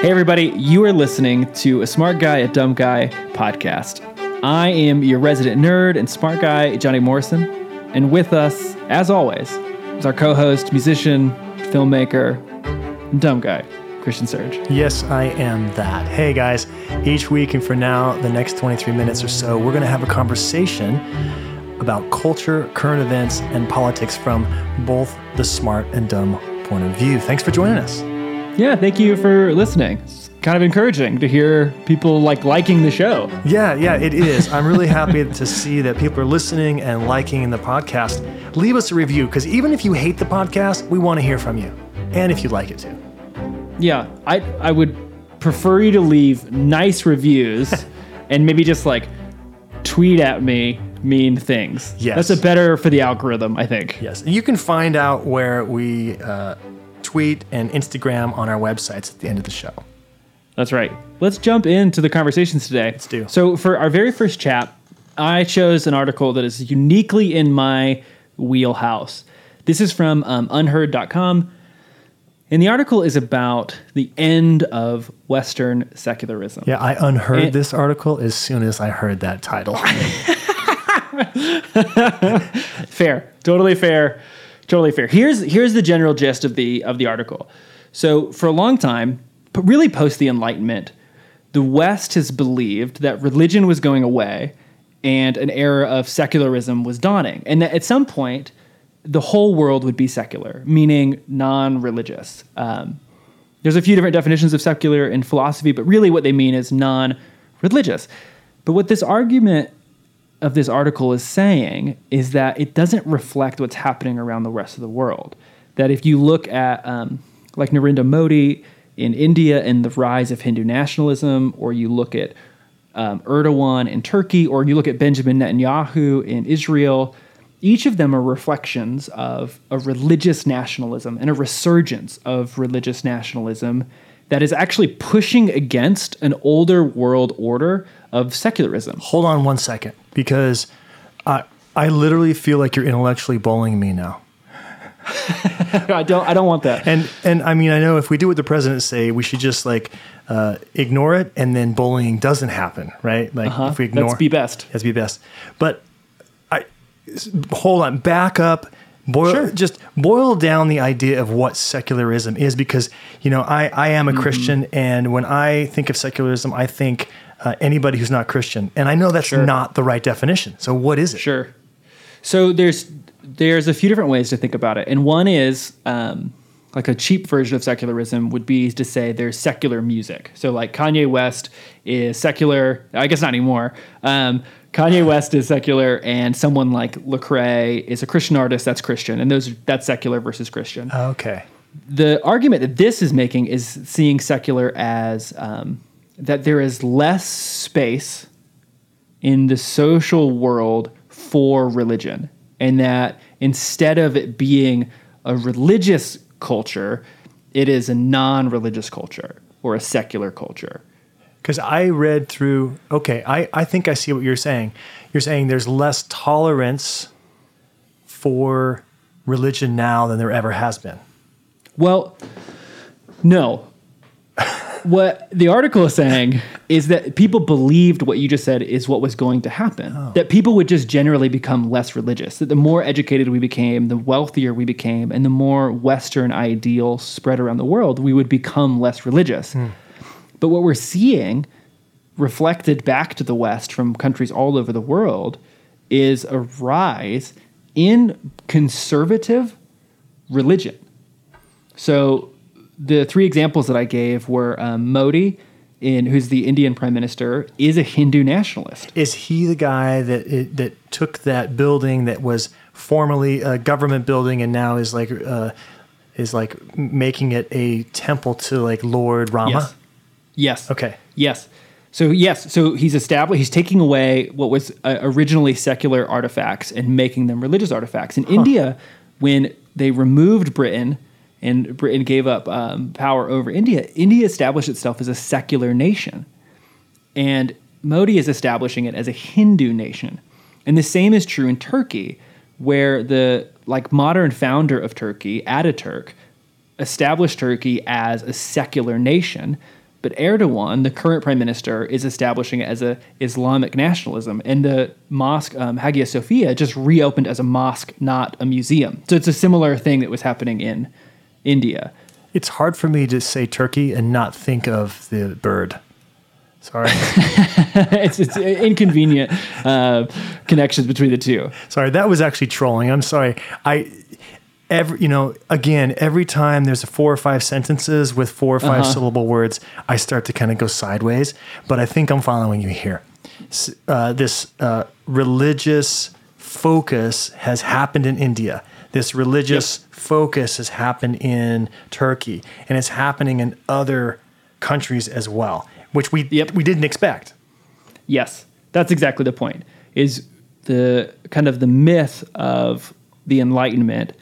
Hey, everybody, you are listening to a Smart Guy, a Dumb Guy podcast. I am your resident nerd and smart guy, Johnny Morrison. And with us, as always, is our co host, musician, filmmaker, dumb guy, Christian Surge. Yes, I am that. Hey guys, each week and for now, the next 23 minutes or so, we're going to have a conversation about culture, current events, and politics from both the smart and dumb point of view. Thanks for joining us. Yeah, thank you for listening. It's kind of encouraging to hear people like liking the show. Yeah, yeah, it is. I'm really happy to see that people are listening and liking the podcast. Leave us a review because even if you hate the podcast, we want to hear from you. And if you like it too. Yeah, I I would prefer you to leave nice reviews and maybe just like tweet at me mean things. Yes. That's a better for the algorithm, I think. Yes. And you can find out where we uh, tweet and Instagram on our websites at the end of the show. That's right. Let's jump into the conversations today. Let's do. So for our very first chat, I chose an article that is uniquely in my wheelhouse. This is from um, unherd.com. And the article is about the end of Western secularism. Yeah, I unheard And- this article as soon as I heard that title. fair totally fair totally fair. Here's here's the general gist of the of the article. So for a long time but really post the enlightenment the west has believed that religion was going away and an era of secularism was dawning and that at some point the whole world would be secular meaning non-religious. Um, there's a few different definitions of secular in philosophy but really what they mean is non-religious. But what this argument of this article is saying is that it doesn't reflect what's happening around the rest of the world. That if you look at um, like Narendra Modi in India and the rise of Hindu nationalism, or you look at um, Erdogan in Turkey, or you look at Benjamin Netanyahu in Israel, each of them are reflections of a religious nationalism and a resurgence of religious nationalism that is actually pushing against an older world order of secularism. Hold on one second, because I I literally feel like you're intellectually bullying me now. I don't. I don't want that. And and I mean I know if we do what the president say, we should just like uh, ignore it, and then bullying doesn't happen, right? Like Uh-huh. if we ignore, Let's be best. Let's be best. But I hold on, back up. Boil, Sure. just boil down the idea of what secularism is because you know I, I am a Mm-hmm. Christian and when I think of secularism I think uh, anybody who's not Christian and I know that's Sure. not the right definition so what is it Sure. So there's there's a few different ways to think about it, and one is um, like a cheap version of secularism would be to say there's secular music. So like Kanye West is secular. I guess not anymore. Um, Kanye West is secular, and someone like Lecrae is a Christian artist. That's Christian, and those that's secular versus Christian. okay the argument that this is making is seeing secular as um, that there is less space in the social world for religion, and that instead of it being a religious culture, it is a non religious culture or a secular culture. because I read through okay I, I think I see what you're saying you're saying there's less tolerance for religion now than there ever has been Well, no. What the article is saying is that people believed what you just said is what was going to happen. Oh. That people would just generally become less religious. That the more educated we became, the wealthier we became, and the more Western ideals spread around the world, we would become less religious. Hmm. But what we're seeing reflected back to the West from countries all over the world is a rise in conservative religion. So the three examples that I gave were um, Modi, in who's the Indian prime minister, is a Hindu nationalist. Is he the guy that it, that took that building that was formerly a government building and now is like uh, is like making it a temple to like Lord Rama? Yes. Yes. Okay. Yes. So yes, so he's established. He's taking away what was uh, originally secular artifacts and making them religious artifacts. In India, when they removed Britain and Britain gave up um, power over India, India established itself as a secular nation, and Modi is establishing it as a Hindu nation. And the same is true in Turkey, where the like modern founder of Turkey, Ataturk, established Turkey as a secular nation, But Erdogan, the current prime minister, is establishing it as a Islamic nationalism, and the mosque um, Hagia Sophia just reopened as a mosque, not a museum. So it's a similar thing that was happening in India. It's hard for me to say turkey and not think of the bird. Sorry. it's, it's inconvenient uh, connections between the two. Sorry, that was actually trolling. I'm sorry. I every you know again every time there's four or five sentences with four or 5 syllable words, I start to kind of go sideways. But I think I'm following you here. Uh, this uh, religious focus has happened in India. This religious focus has happened in Turkey, and it's happening in other countries as well, which we Yep. we didn't expect. Yes, that's exactly the point. Is the kind of the myth of the Enlightenment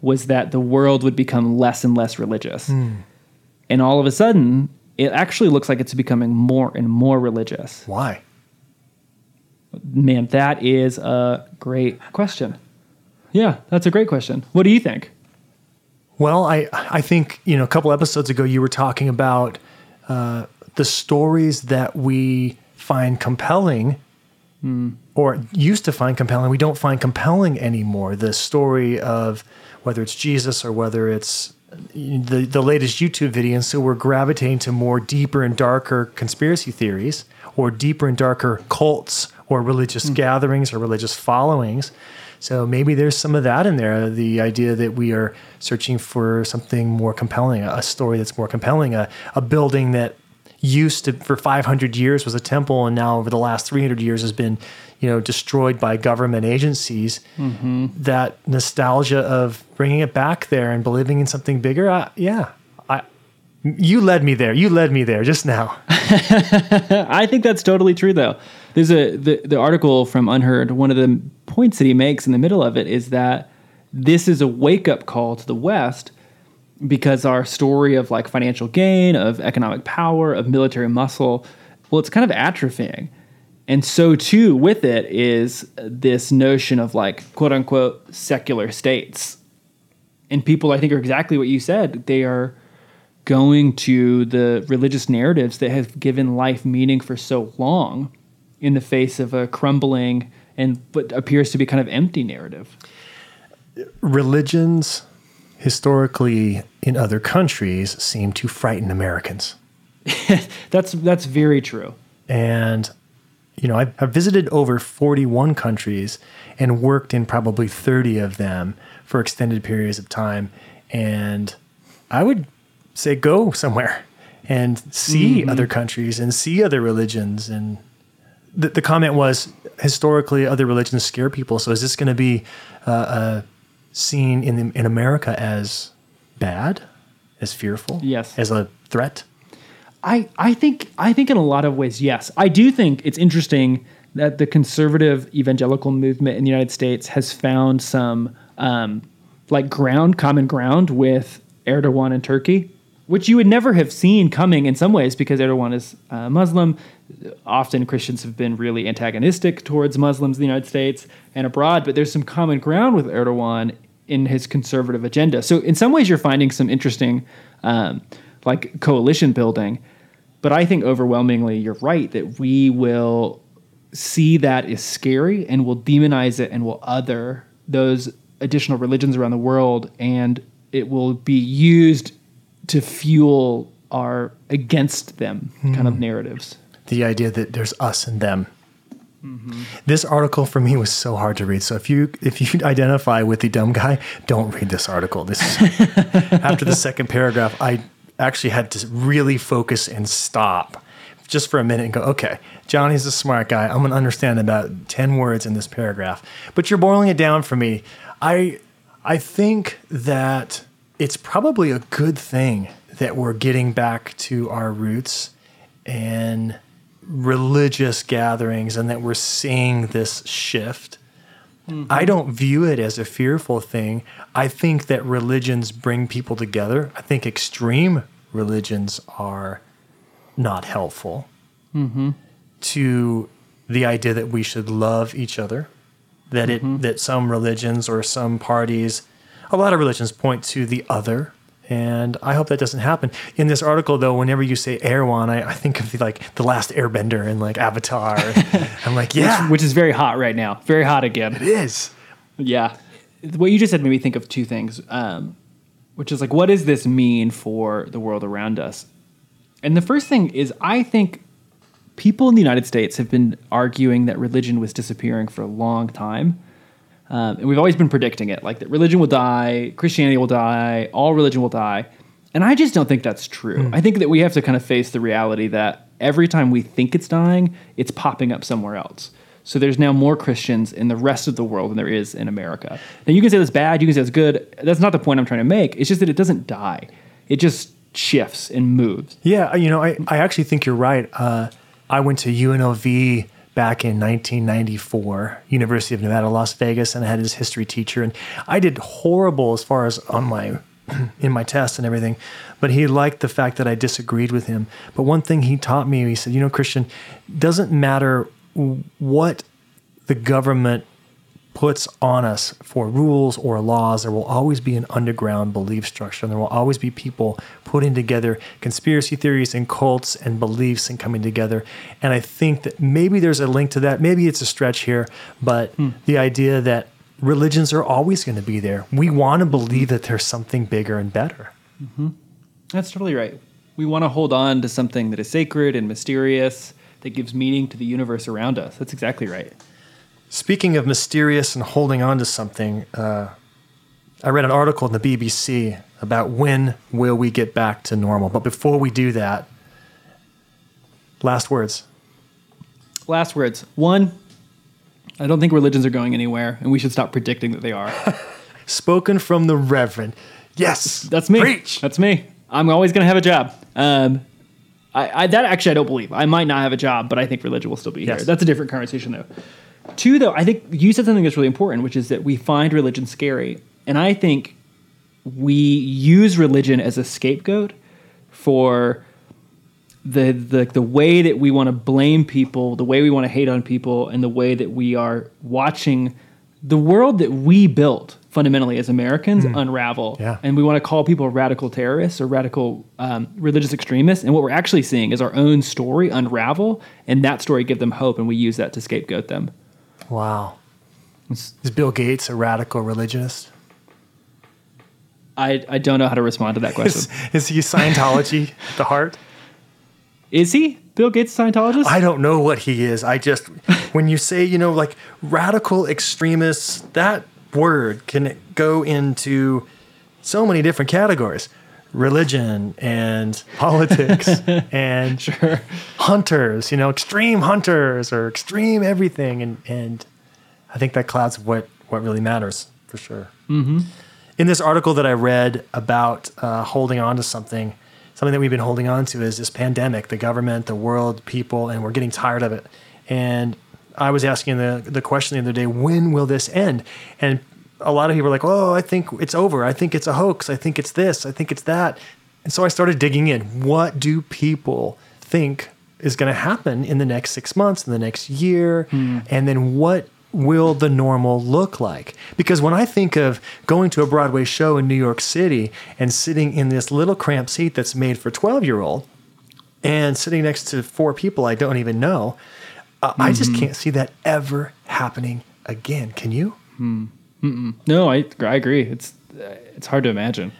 was that the world would become less and less religious, hmm. and all of a sudden, it actually looks like it's becoming more and more religious. Why? Man, that is a great question. Yeah, that's a great question. What do you think? Well, I I think you know a couple episodes ago you were talking about uh, the stories that we find compelling, hmm. or used to find compelling. We don't find compelling anymore. The story of whether it's Jesus or whether it's uh, the the latest YouTube video, and so we're gravitating to more deeper and darker conspiracy theories, or deeper and darker cults, or religious hmm. gatherings, or religious followings. So maybe there's some of that in there. The idea that we are searching for something more compelling, a story that's more compelling, a, a building that used to for 500 years was a temple, and now over the last 300 years has been, you know, destroyed by government agencies. Mm-hmm. That nostalgia of bringing it back there and believing in something bigger. I, yeah, I. You led me there. You led me there just now. I think that's totally true, though. There's a the, the article from UnHerd. One of the points that he makes in the middle of it is that this is a wake up call to the West because our story of like financial gain, of economic power, of military muscle, well, it's kind of atrophying. And so too with it is this notion of like quote unquote secular states. And people I think are exactly what you said. They are going to the religious narratives that have given life meaning for so long in the face of a crumbling and what appears to be kind of empty narrative. Religions historically in other countries seem to frighten Americans. That's that's very true. And, you know, I've, I've visited over 41 countries and worked in probably 30 of them for extended periods of time. And I would say go somewhere and see mm-hmm. other countries and see other religions. And the, the comment was historically, other religions scare people. So is this going to be uh, uh, seen in, the, in America as bad, as fearful, Yes. as a threat? I, I think I think in a lot of ways, yes. I do think it's interesting that the conservative evangelical movement in the United States has found some um, like ground, common ground with Erdogan and Turkey, which you would never have seen coming in some ways because Erdogan is uh, Muslim. Often Christians have been really antagonistic towards Muslims in the United States and abroad, but there's some common ground with Erdogan in his conservative agenda. So in some ways, you're finding some interesting um, like coalition building. But I think overwhelmingly, you're right that we will see that as scary and will demonize it and will other those additional religions around the world, and it will be used to fuel our against them kind of narratives. The idea that there's us and them. This article for me was so hard to read. So if you if you identify with the dumb guy, don't read this article. This is, after the second paragraph, I actually had to really focus and stop just for a minute and go, okay, Johnny's a smart guy. I'm gonna understand about ten words in this paragraph, but you're boiling it down for me. I I think that it's probably a good thing that we're getting back to our roots and religious gatherings and that we're seeing this shift. I don't view it as a fearful thing. I think that religions bring people together. I think extreme religions are not helpful mm-hmm. to the idea that we should love each other. That it mm-hmm. that some religions or some parties, a lot of religions point to the other And I hope that doesn't happen. In this article, though, whenever you say Erewhon, I, I think of the, like the last Airbender and like Avatar. I'm like, yeah, which is very hot right now. Very hot again. it is. Yeah. What you just said made me think of two things, um, which is like, what does this mean for the world around us? And the first thing is, I think people in the United States have been arguing that religion was disappearing for a long time. Um, and we've always been predicting it, like that religion will die, Christianity will die, all religion will die. And I just don't think that's true. I think that we have to kind of face the reality that every time we think it's dying, it's popping up somewhere else. So there's now more Christians in the rest of the world than there is in America. Now you can say that's bad, you can say that's good. That's not the point I'm trying to make. It's just that it doesn't die. It just shifts and moves. Yeah, you know, I, I actually think you're right. Uh, I went to UNLV back in 1994, University of Nevada, Las Vegas, and I had this history teacher, and I did horrible as far as on my in my tests and everything, but he liked the fact that I disagreed with him. But one thing he taught me, he said, you know, Christian, doesn't matter what the government puts on us for rules or laws, there will always be an underground belief structure. And there will always be people putting together conspiracy theories and cults and beliefs and coming together. And I think that maybe there's a link to that. Maybe it's a stretch here, but hmm. the idea that religions are always going to be there. We want to believe that there's something bigger and better. Mm-hmm. That's totally right. We want to hold on to something that is sacred and mysterious that gives meaning to the universe around us. That's exactly right. Speaking of mysterious and holding on to something, uh, I read an article in the BBC about when will we get back to normal. But before we do that, last words. Last words. One, I don't think religions are going anywhere, and we should stop predicting that they are. Spoken from the Reverend. Yes, That's me. Preach. That's me. I'm always going to have a job. Um, I, I that actually I don't believe. I might not have a job, but I think religion will still be Yes. here. That's a different conversation though. Two though, I think you said something that's really important, which is that we find religion scary, and I think we use religion as a scapegoat for the the the way that we want to blame people, the way we want to hate on people, and the way that we are watching the world that we built fundamentally as Americans unravel. Yeah. And we want to call people radical terrorists or radical um, religious extremists. And what we're actually seeing is our own story unravel, and that story give them hope, and we use that to scapegoat them. Wow. Is Bill Gates a radical religionist? I, I don't know how to respond to that question. Is, is he Scientology at the heart? is he Bill Gates a Scientologist? I don't know what he is. I just, when you say, you know, like radical extremists, that word can go into so many different categories religion and politics and hunters, you know, extreme hunters or extreme everything. And, and I think that clouds what, what really matters for sure. Mm-hmm. In this article that I read about uh, holding on to something, something that we've been holding on to is this pandemic, the government, the world, people, and we're getting tired of it. And I was asking the, the question the other day, when will this end? And a lot of people are like, oh, I think it's over. I think it's a hoax. I think it's this. I think it's that. And so I started digging in. What do people think is going to happen in the next six months, in the next year? And then what will the normal look like? Because when I think of going to a Broadway show in New York City and sitting in this little cramped seat that's made for 12 year old and sitting next to four people I don't even know, uh, I just can't see that ever happening again. Can you? No, I, I agree. It's it's hard to imagine.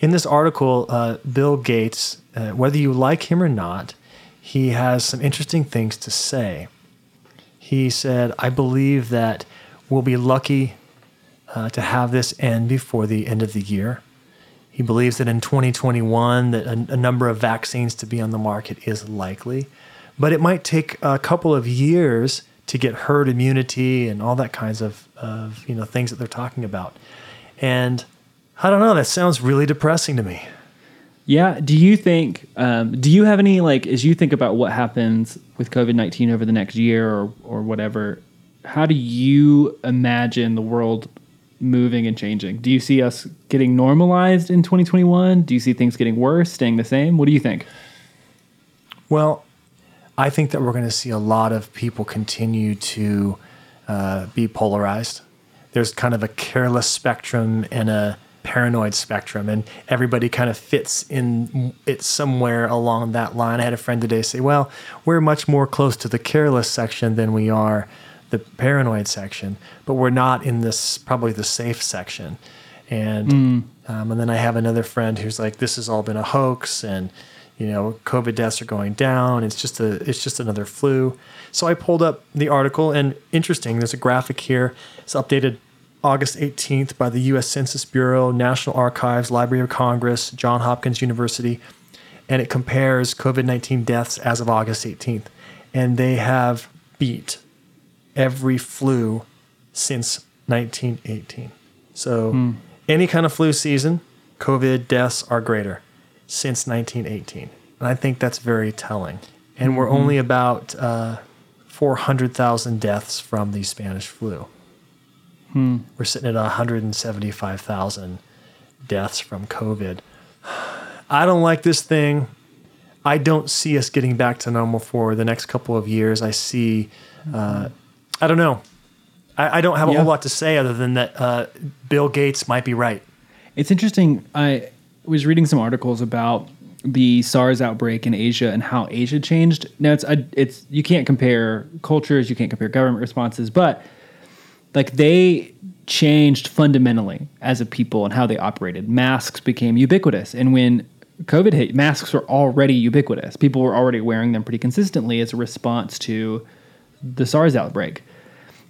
In this article, uh, Bill Gates, uh, whether you like him or not, he has some interesting things to say. He said, I believe that we'll be lucky uh, to have this end before the end of the year. He believes that in 2021 that a, a number of vaccines to be on the market is likely, but it might take a couple of years to get herd immunity and all that kinds of, of you know things that they're talking about. And I don't know, that sounds really depressing to me. Yeah. Do you think? Um, do you have any like as you think about what happens with COVID nineteen over the next year or or whatever? How do you imagine the world moving and changing? Do you see us getting normalized in 2021? Do you see things getting worse, staying the same? What do you think? Well, I think that we're going to see a lot of people continue to uh, be polarized. There's kind of a careless spectrum and a paranoid spectrum, and everybody kind of fits in it somewhere along that line. I had a friend today say, "Well, we're much more close to the careless section than we are the paranoid section, but we're not in this probably the safe section." And mm. um, and then I have another friend who's like, "This has all been a hoax," and you know, COVID deaths are going down. It's just a it's just another flu. So I pulled up the article, and interesting. There's a graphic here. It's updated August 18th by the U.S. Census Bureau, National Archives, Library of Congress, Johns Hopkins University, and it compares COVID 19 deaths as of August 18th. And they have beat every flu since 1918. So, hmm. any kind of flu season, COVID deaths are greater since 1918. And I think that's very telling. And we're mm-hmm. only about uh, 400,000 deaths from the Spanish flu. Hmm. We're sitting at 175,000 deaths from COVID. I don't like this thing. I don't see us getting back to normal for the next couple of years. I see, uh, I don't know. I, I don't have a yeah. whole lot to say other than that uh, Bill Gates might be right. It's interesting. I was reading some articles about the SARS outbreak in Asia and how Asia changed. Now it's it's you can't compare cultures, you can't compare government responses, but like they changed fundamentally as a people and how they operated. Masks became ubiquitous, and when COVID hit, masks were already ubiquitous. People were already wearing them pretty consistently as a response to the SARS outbreak.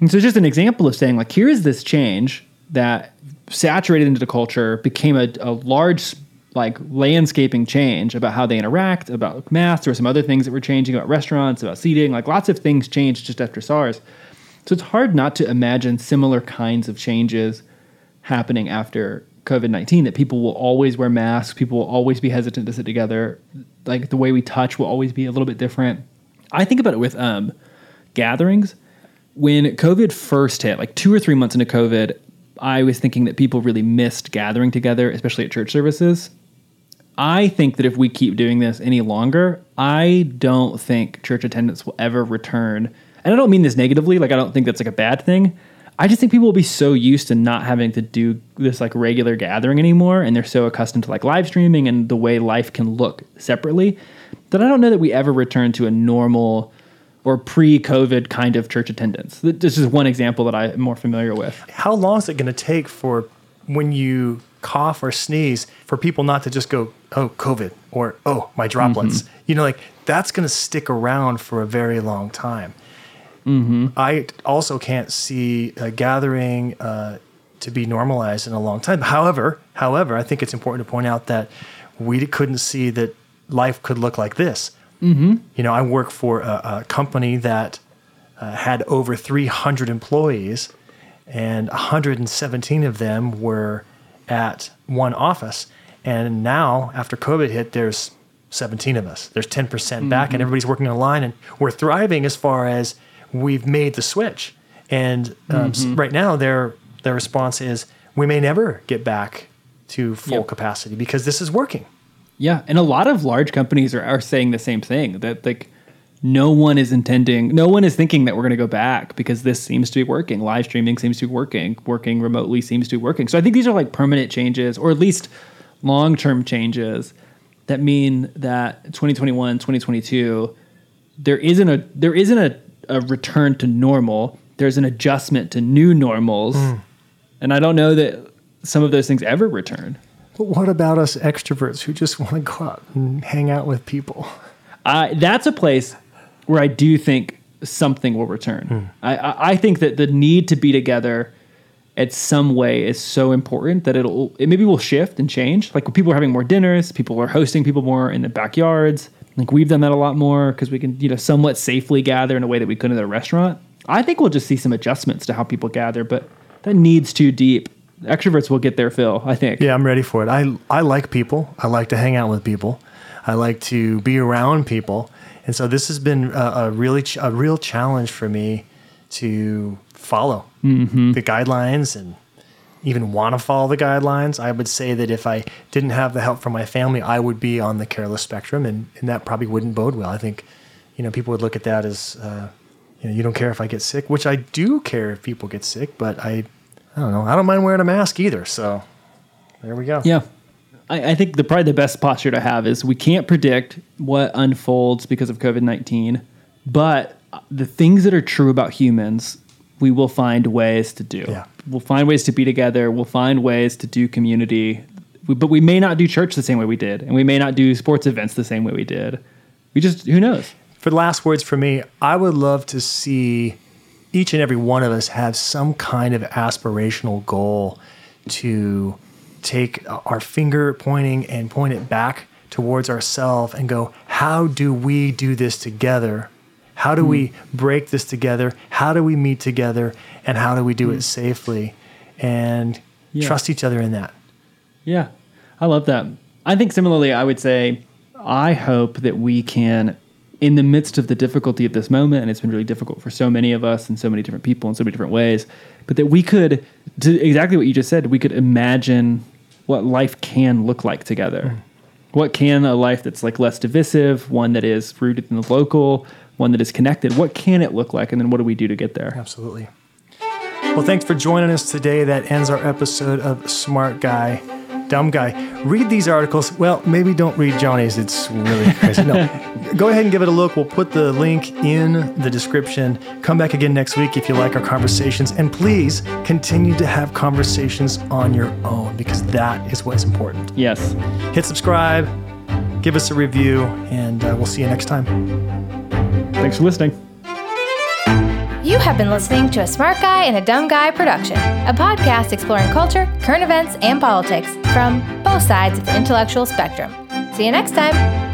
And so it's just an example of saying like here is this change that saturated into the culture, became a, a large like landscaping change about how they interact, about masks. or some other things that were changing about restaurants, about seating. Like lots of things changed just after SARS. So it's hard not to imagine similar kinds of changes happening after COVID 19, that people will always wear masks, people will always be hesitant to sit together. Like the way we touch will always be a little bit different. I think about it with um, gatherings. When COVID first hit, like two or three months into COVID, I was thinking that people really missed gathering together, especially at church services. I think that if we keep doing this any longer, I don't think church attendance will ever return. And I don't mean this negatively, like I don't think that's like a bad thing. I just think people will be so used to not having to do this like regular gathering anymore and they're so accustomed to like live streaming and the way life can look separately that I don't know that we ever return to a normal or pre-COVID kind of church attendance. This is one example that I'm more familiar with. How long is it going to take for when you cough or sneeze for people not to just go, oh, COVID or oh, my droplets. Mm-hmm. You know, like that's going to stick around for a very long time. Mm-hmm. I also can't see a gathering uh, to be normalized in a long time. However, however, I think it's important to point out that we couldn't see that life could look like this. Mm-hmm. You know, I work for a, a company that uh, had over 300 employees, and 117 of them were at one office. And now, after COVID hit, there's 17 of us. There's 10% mm-hmm. back, and everybody's working online, and we're thriving as far as we've made the switch. And um, mm-hmm. right now, their their response is, we may never get back to full yep. capacity because this is working. Yeah, and a lot of large companies are, are saying the same thing that like no one is intending, no one is thinking that we're going to go back because this seems to be working. Live streaming seems to be working. Working remotely seems to be working. So I think these are like permanent changes, or at least long term changes that mean that 2021, 2022, there isn't a there isn't a, a return to normal. There's an adjustment to new normals, mm. and I don't know that some of those things ever return. But what about us extroverts who just want to go out and hang out with people? Uh, that's a place where I do think something will return. Mm. I, I think that the need to be together at some way is so important that it'll it maybe will shift and change. Like people are having more dinners, people are hosting people more in the backyards. Like we've done that a lot more because we can you know somewhat safely gather in a way that we couldn't at a restaurant. I think we'll just see some adjustments to how people gather, but that needs too deep. Extroverts will get their fill, I think. Yeah, I'm ready for it. I I like people. I like to hang out with people. I like to be around people. And so this has been a, a really ch- a real challenge for me to follow mm-hmm. the guidelines and even want to follow the guidelines. I would say that if I didn't have the help from my family, I would be on the careless spectrum, and, and that probably wouldn't bode well. I think, you know, people would look at that as, uh, you know, you don't care if I get sick, which I do care if people get sick, but I, I don't know, I don't mind wearing a mask either. So There we go. Yeah. I, I think the probably the best posture to have is we can't predict what unfolds because of COVID nineteen, but the things that are true about humans, we will find ways to do. Yeah. We'll find ways to be together. We'll find ways to do community. We, but we may not do church the same way we did, and we may not do sports events the same way we did. We just who knows. For the last words for me, I would love to see each and every one of us have some kind of aspirational goal to take our finger pointing and point it back towards ourselves and go, how do we do this together? How do hmm. we break this together? How do we meet together? And how do we do it hmm. safely? And Yeah. trust each other in that. Yeah, I love that. I think similarly, I would say, I hope that we can, in the midst of the difficulty of this moment, and it's been really difficult for so many of us and so many different people in so many different ways, but that we could, to exactly what you just said, we could imagine what life can look like together. Hmm. What can a life that's like less divisive, one that is rooted in the local, one that is connected, what can it look like? And then what do we do to get there? Absolutely. Well, thanks for joining us today. That ends our episode of Smart Guy, Dumb Guy. Read these articles. Well, maybe don't read Johnny's. It's really crazy. No, go ahead and give it a look. We'll put the link in the description. Come back again next week if you like our conversations. And please continue to have conversations on your own because that is what is important. Yes. Hit subscribe, give us a review, and uh, we'll see you next time. Thanks for listening. You have been listening to a Smart Guy and a Dumb Guy production, a podcast exploring culture, current events, and politics from both sides of the intellectual spectrum. See you next time.